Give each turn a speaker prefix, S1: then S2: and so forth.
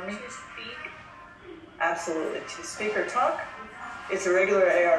S1: for me?
S2: To speak.
S1: Absolutely. To speak or talk, it's a regular AR